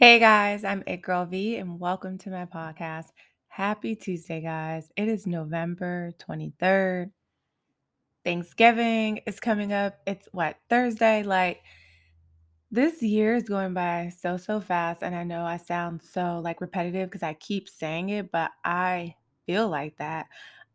Hey guys, I'm It Girl V, and welcome to my podcast. Happy Tuesday, guys. It is November 23rd. Thanksgiving is coming up. It's what, Thursday? Like, this year is going by so, so fast. And I know I sound so like repetitive because I keep saying it, but I feel like that.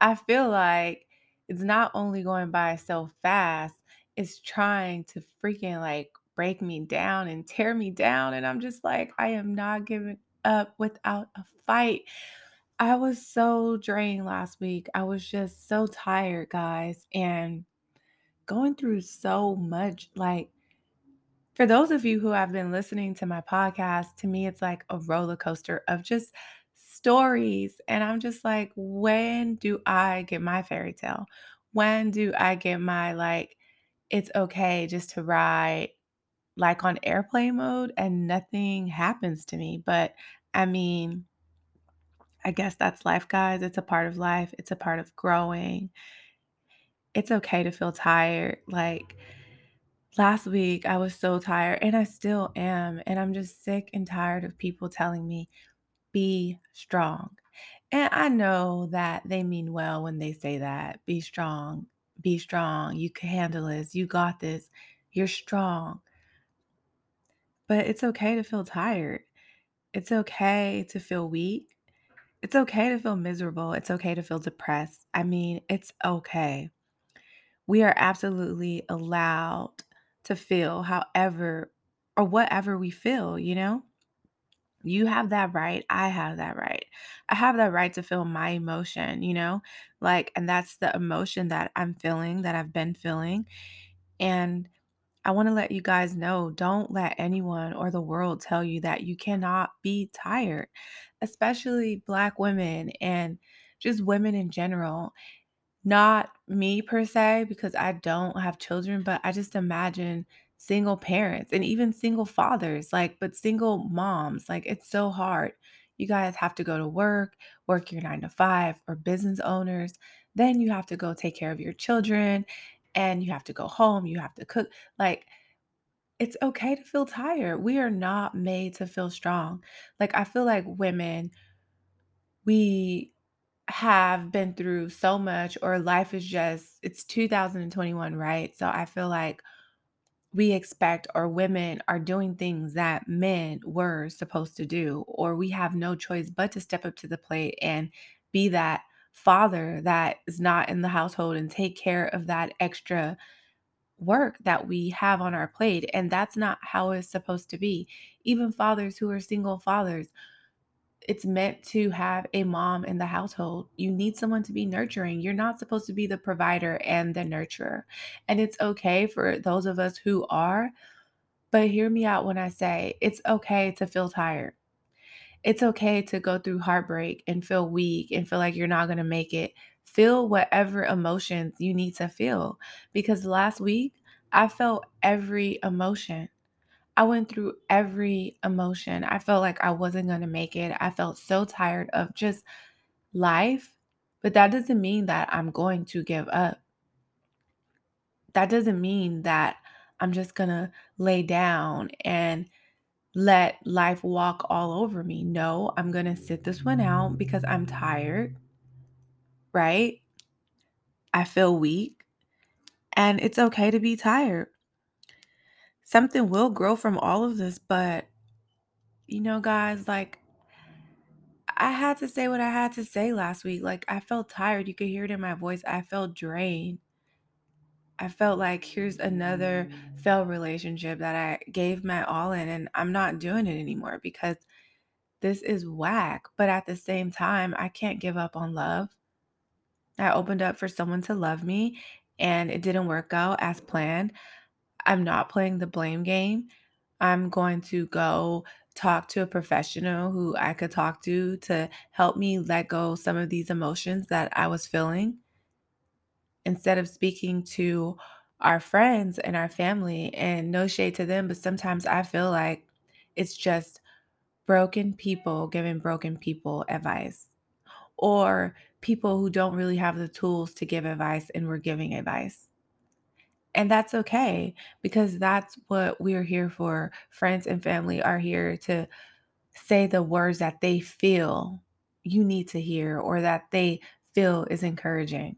I feel like it's not only going by so fast, it's trying to freaking like break me down and tear me down. And I'm just like, I am not giving up without a fight. I was so drained last week. I was just so tired, guys, and going through so much. Like, for those of you who have been listening to my podcast, to me, it's like a roller coaster of just stories. And I'm just like, when do I get my fairy tale? When do I get my, like, it's okay just to ride like on airplane mode and nothing happens to me? But I mean, I guess that's life, guys. It's a part of life, it's a part of growing. It's okay to feel tired. Like, Last week, I was so tired, and I still am. And I'm just sick and tired of people telling me, be strong. And I know that they mean well when they say that be strong, be strong. You can handle this. You got this. You're strong. But it's okay to feel tired. It's okay to feel weak. It's okay to feel miserable. It's okay to feel depressed. I mean, it's okay. We are absolutely allowed to feel however or whatever we feel, you know? You have that right. I have that right. I have that right to feel my emotion, you know? Like, and that's the emotion that I'm feeling, that I've been feeling. And I want to let you guys know don't let anyone or the world tell you that you cannot be tired, especially Black women and just women in general. Not me per se, because I don't have children, but I just imagine single parents and even single fathers, like, but single moms, like, it's so hard. You guys have to go to work, work your nine to five, or business owners. Then you have to go take care of your children and you have to go home, you have to cook. Like, it's okay to feel tired. We are not made to feel strong. Like, I feel like women, we have been through so much or life is just it's 2021, right? So I feel like we expect or women are doing things that men were supposed to do or we have no choice but to step up to the plate and be that father that is not in the household and take care of that extra work that we have on our plate and that's not how it's supposed to be even fathers who are single fathers it's meant to have a mom in the household. You need someone to be nurturing. You're not supposed to be the provider and the nurturer. And it's okay for those of us who are, but hear me out when I say it's okay to feel tired. It's okay to go through heartbreak and feel weak and feel like you're not going to make it. Feel whatever emotions you need to feel because last week I felt every emotion. I went through every emotion. I felt like I wasn't going to make it. I felt so tired of just life, but that doesn't mean that I'm going to give up. That doesn't mean that I'm just going to lay down and let life walk all over me. No, I'm going to sit this one out because I'm tired, right? I feel weak, and it's okay to be tired. Something will grow from all of this, but you know, guys, like I had to say what I had to say last week. Like, I felt tired. You could hear it in my voice. I felt drained. I felt like here's another failed relationship that I gave my all in, and I'm not doing it anymore because this is whack. But at the same time, I can't give up on love. I opened up for someone to love me, and it didn't work out as planned. I'm not playing the blame game. I'm going to go talk to a professional who I could talk to to help me let go some of these emotions that I was feeling instead of speaking to our friends and our family and no shade to them but sometimes I feel like it's just broken people giving broken people advice or people who don't really have the tools to give advice and we're giving advice and that's okay because that's what we're here for. Friends and family are here to say the words that they feel you need to hear or that they feel is encouraging.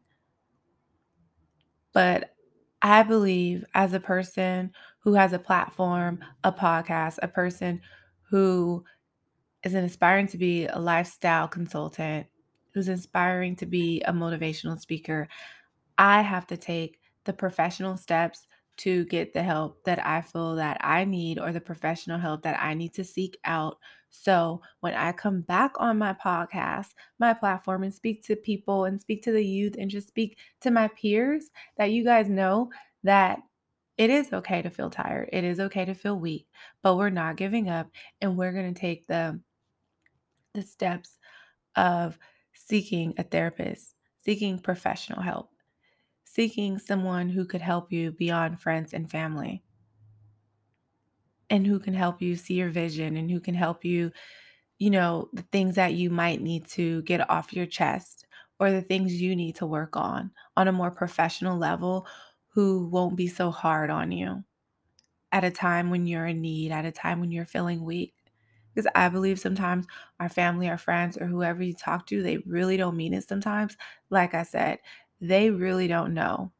But I believe as a person who has a platform, a podcast, a person who is inspiring to be a lifestyle consultant, who's inspiring to be a motivational speaker, I have to take the professional steps to get the help that I feel that I need or the professional help that I need to seek out. So when I come back on my podcast, my platform, and speak to people and speak to the youth and just speak to my peers, that you guys know that it is okay to feel tired. It is okay to feel weak, but we're not giving up and we're going to take the the steps of seeking a therapist, seeking professional help seeking someone who could help you beyond friends and family and who can help you see your vision and who can help you, you know, the things that you might need to get off your chest or the things you need to work on on a more professional level who won't be so hard on you at a time when you're in need, at a time when you're feeling weak. Because I believe sometimes our family, our friends, or whoever you talk to, they really don't mean it sometimes. Like I said, they really don't know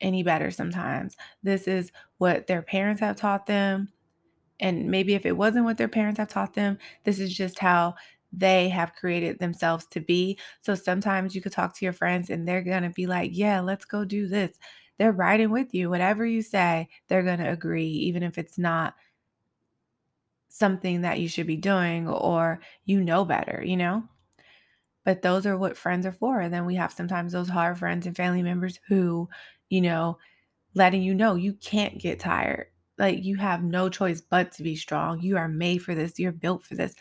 any better sometimes. This is what their parents have taught them. And maybe if it wasn't what their parents have taught them, this is just how they have created themselves to be. So sometimes you could talk to your friends and they're going to be like, yeah, let's go do this. They're riding with you. Whatever you say, they're going to agree, even if it's not something that you should be doing or you know better, you know? But those are what friends are for. And then we have sometimes those hard friends and family members who, you know, letting you know you can't get tired. Like you have no choice but to be strong. You are made for this. You're built for this.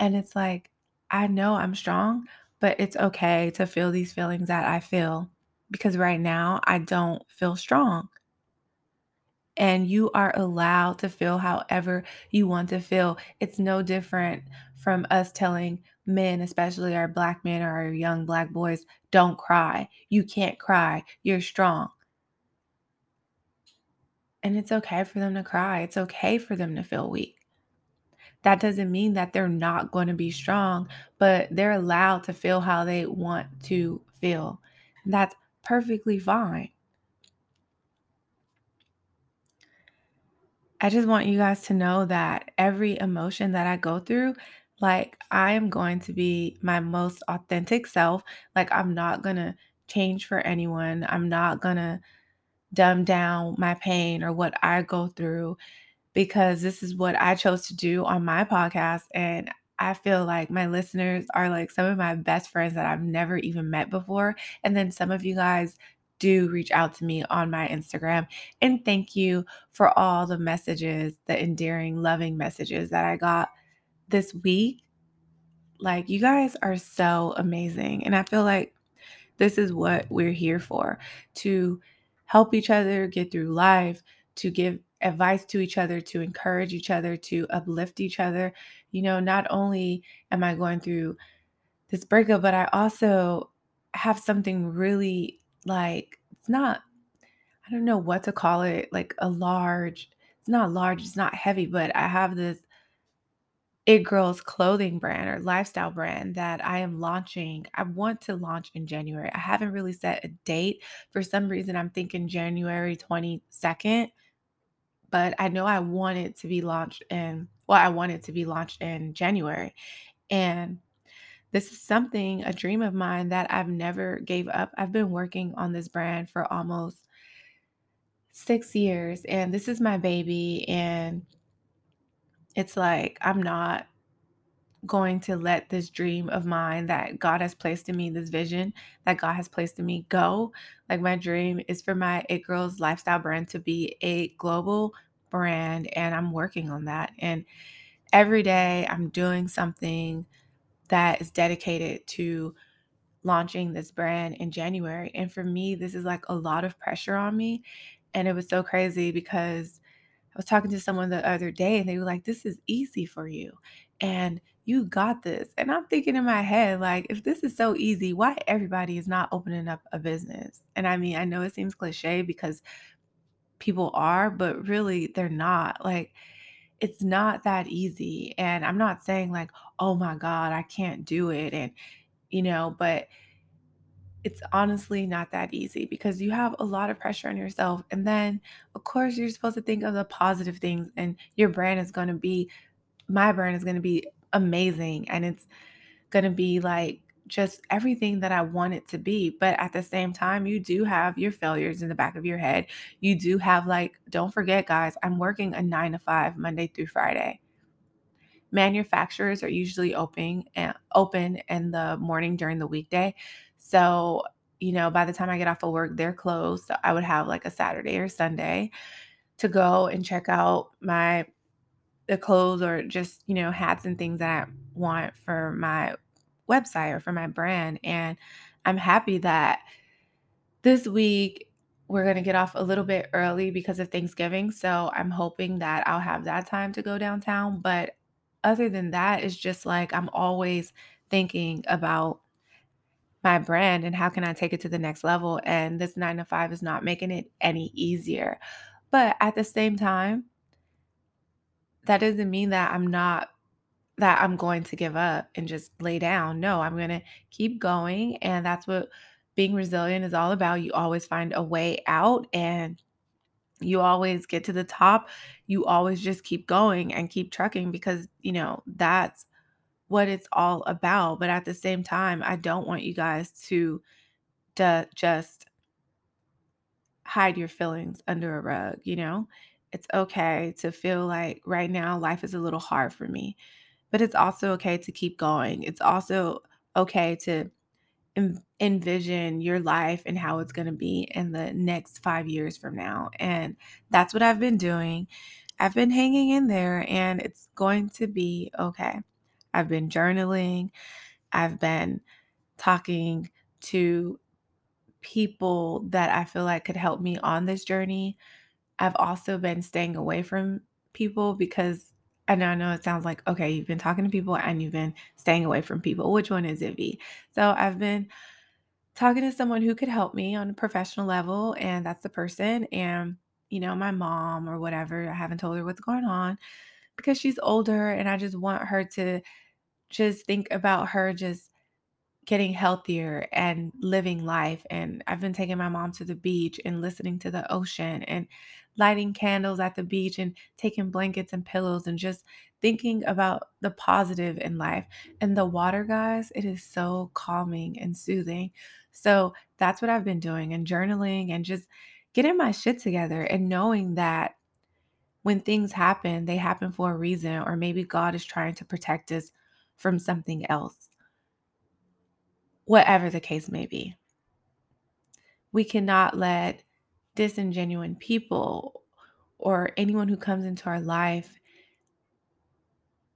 And it's like, I know I'm strong, but it's okay to feel these feelings that I feel because right now I don't feel strong. And you are allowed to feel however you want to feel. It's no different from us telling men, especially our black men or our young black boys, don't cry. You can't cry. You're strong. And it's okay for them to cry. It's okay for them to feel weak. That doesn't mean that they're not going to be strong, but they're allowed to feel how they want to feel. That's perfectly fine. I just want you guys to know that every emotion that I go through, like, I am going to be my most authentic self. Like, I'm not going to change for anyone. I'm not going to dumb down my pain or what I go through because this is what I chose to do on my podcast. And I feel like my listeners are like some of my best friends that I've never even met before. And then some of you guys do reach out to me on my Instagram. And thank you for all the messages, the endearing, loving messages that I got this week. Like, you guys are so amazing. And I feel like this is what we're here for to help each other get through life, to give advice to each other, to encourage each other, to uplift each other. You know, not only am I going through this breakup, but I also have something really like, it's not, I don't know what to call it, like a large, it's not large, it's not heavy, but I have this it Girls clothing brand or lifestyle brand that I am launching. I want to launch in January. I haven't really set a date. For some reason, I'm thinking January 22nd, but I know I want it to be launched in, well, I want it to be launched in January. And this is something, a dream of mine that I've never gave up. I've been working on this brand for almost six years, and this is my baby. And it's like I'm not going to let this dream of mine that God has placed in me, this vision that God has placed in me go. Like my dream is for my It Girls lifestyle brand to be a global brand and I'm working on that. And every day I'm doing something that is dedicated to launching this brand in January. And for me, this is like a lot of pressure on me. And it was so crazy because I was talking to someone the other day and they were like, This is easy for you. And you got this. And I'm thinking in my head, like, if this is so easy, why everybody is not opening up a business? And I mean, I know it seems cliche because people are, but really they're not. Like, it's not that easy. And I'm not saying like, oh my God, I can't do it. And, you know, but it's honestly not that easy because you have a lot of pressure on yourself. And then, of course, you're supposed to think of the positive things, and your brand is going to be, my brand is going to be amazing. And it's going to be like just everything that I want it to be. But at the same time, you do have your failures in the back of your head. You do have, like, don't forget, guys, I'm working a nine to five Monday through Friday. Manufacturers are usually open and eh, open in the morning during the weekday. So, you know, by the time I get off of work, they're closed. So I would have like a Saturday or Sunday to go and check out my the clothes or just, you know, hats and things that I want for my website or for my brand. And I'm happy that this week we're going to get off a little bit early because of Thanksgiving. So I'm hoping that I'll have that time to go downtown. But other than that, it's just like I'm always thinking about my brand and how can I take it to the next level. And this nine to five is not making it any easier. But at the same time, that doesn't mean that I'm not that I'm going to give up and just lay down. No, I'm going to keep going and that's what being resilient is all about. You always find a way out and you always get to the top. You always just keep going and keep trucking because, you know, that's what it's all about. But at the same time, I don't want you guys to, to just hide your feelings under a rug, you know? It's okay to feel like right now life is a little hard for me, but it's also okay to keep going. It's also okay to en- envision your life and how it's going to be in the next five years from now. And that's what I've been doing. I've been hanging in there and it's going to be okay. I've been journaling, I've been talking to people that I feel like could help me on this journey. I've also been staying away from people because I know, I know it sounds like, okay, you've been talking to people and you've been staying away from people. Which one is it, V? So I've been talking to someone who could help me on a professional level, and that's the person. And, you know, my mom or whatever, I haven't told her what's going on because she's older and I just want her to just think about her just getting healthier and living life. And I've been taking my mom to the beach and listening to the ocean and lighting candles at the beach and taking blankets and pillows and just thinking about the positive in life. And the water, guys, it is so calming and soothing. So that's what I've been doing and journaling and just getting my shit together and knowing that when things happen, they happen for a reason, or maybe God is trying to protect us from something else, whatever the case may be. We cannot let disingenuine people or anyone who comes into our life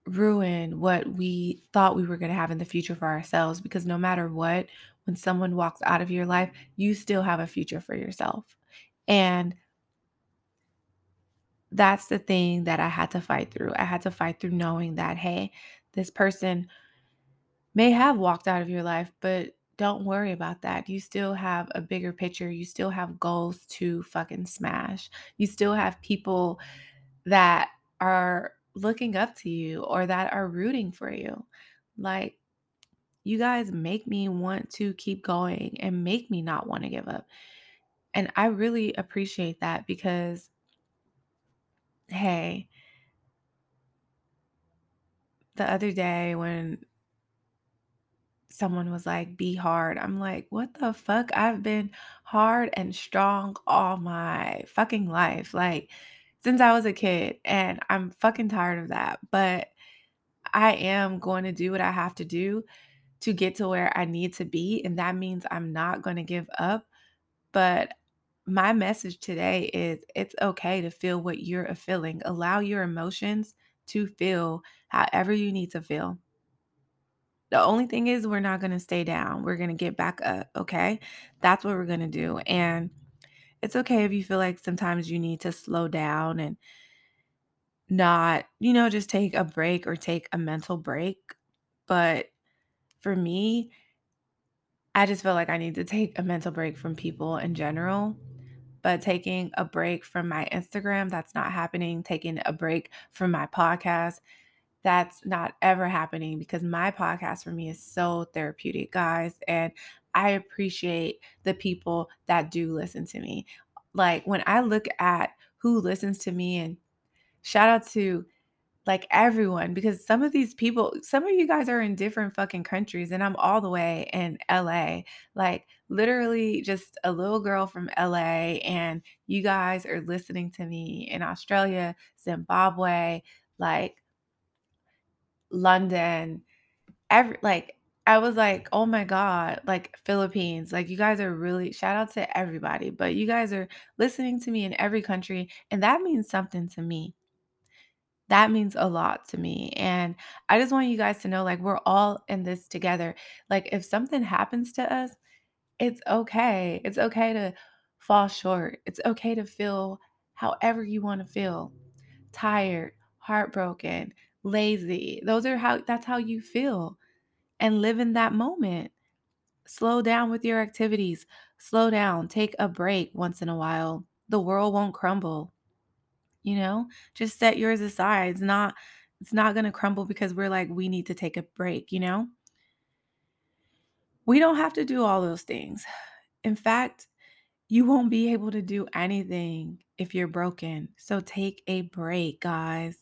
ruin what we thought we were going to have in the future for ourselves because no matter what, when someone walks out of your life, you still have a future for yourself. And that's the thing that I had to fight through. I had to fight through knowing that, hey, this person may have walked out of your life, but don't worry about that. You still have a bigger picture. You still have goals to fucking smash. You still have people that are looking up to you or that are rooting for you. Like, you guys make me want to keep going and make me not want to give up. And I really appreciate that because, hey, the other day when someone was like, be hard, I'm like, what the fuck? I've been hard and strong all my fucking life. Like, since I was a kid, and I'm fucking tired of that. But I am going to do what I have to do to get to where I need to be. And that means I'm not going to give up. But my message today is it's okay to feel what you're uh, feeling. Allow your emotions to feel however you need to feel. The only thing is, we're not going to stay down. We're going to get back up. Okay. That's what we're going to do. And it's okay if you feel like sometimes you need to slow down and not, you know, just take a break or take a mental break. But for me, I just feel like I need to take a mental break from people in general but taking a break from my Instagram, that's not happening. Taking a break from my podcast, that's not ever happening because my podcast for me is so therapeutic, guys. And I appreciate the people that do listen to me. Like when I look at who listens to me, and shout out to like everyone because some of these people some of you guys are in different fucking countries and I'm all the way in LA like literally just a little girl from LA and you guys are listening to me in Australia, Zimbabwe, like London, every like I was like, "Oh my god, like Philippines, like you guys are really shout out to everybody, but you guys are listening to me in every country and that means something to me. That means a lot to me. And I just want you guys to know like we're all in this together. Like if something happens to us, it's okay. It's okay to fall short. It's okay to feel however you want to feel. Tired, heartbroken, lazy. Those are how that's how you feel. And live in that moment. Slow down with your activities. Slow down. Take a break once in a while. The world won't crumble you know? Just set yours aside. It's not it's not going to crumble because we're like we need to take a break you know? We don't have to do all those things. In fact you won't be able to do anything if you're broken. So take a break guys.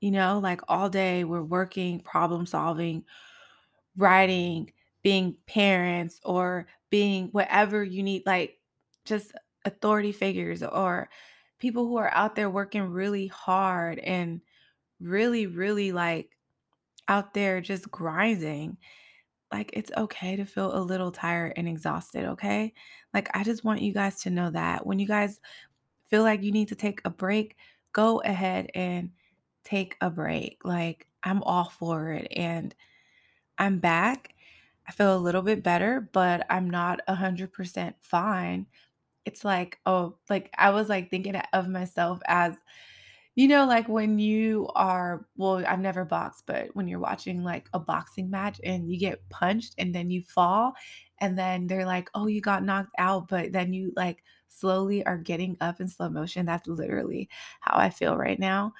You know like all day we're working problem solving writing being parents or being whatever you need like just authority figures or people who are out there working really hard and really, really like out there just grinding. Like it's okay to feel a little tired and exhausted, okay? Like I just want you guys to know that when you guys feel like you need to take a break, go ahead and take a break. Like I'm all for it and I'm back. I feel a little bit better, but I'm not 100% fine it's like, oh, like I was like thinking of myself as, you know, like when you are, well, I've never boxed, but when you're watching like a boxing match and you get punched and then you fall, and then they're like, oh, you got knocked out, but then you like slowly are getting up in slow motion. That's literally how I feel right now.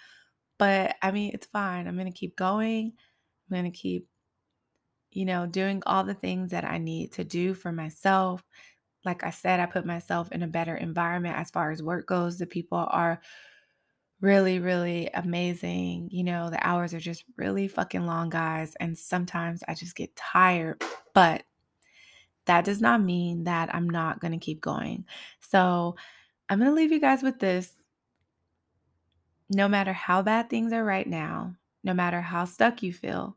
But I mean, it's fine. I'm going to keep going. I'm going to keep, you know, doing all the things that I need to do for myself like I said, I put myself in a better environment as far as work goes. The people are really, really amazing. You know, the hours are just really fucking long, guys. And sometimes I just get tired, but that does not mean that I'm not going to keep going. So I'm going to leave you guys with this. No matter how bad things are right now, no matter how stuck you feel,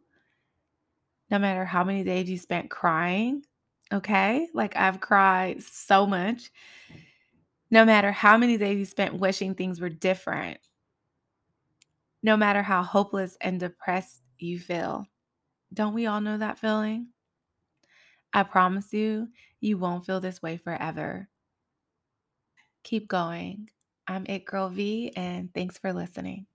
no matter how many days you spent crying Okay. Like I've cried so much. No matter how many days you spent wishing things were different, no matter how hopeless and depressed you feel. Don't we all know that feeling? I promise you, you won't feel this way forever. Keep going. I'm It Girl V, and thanks for listening.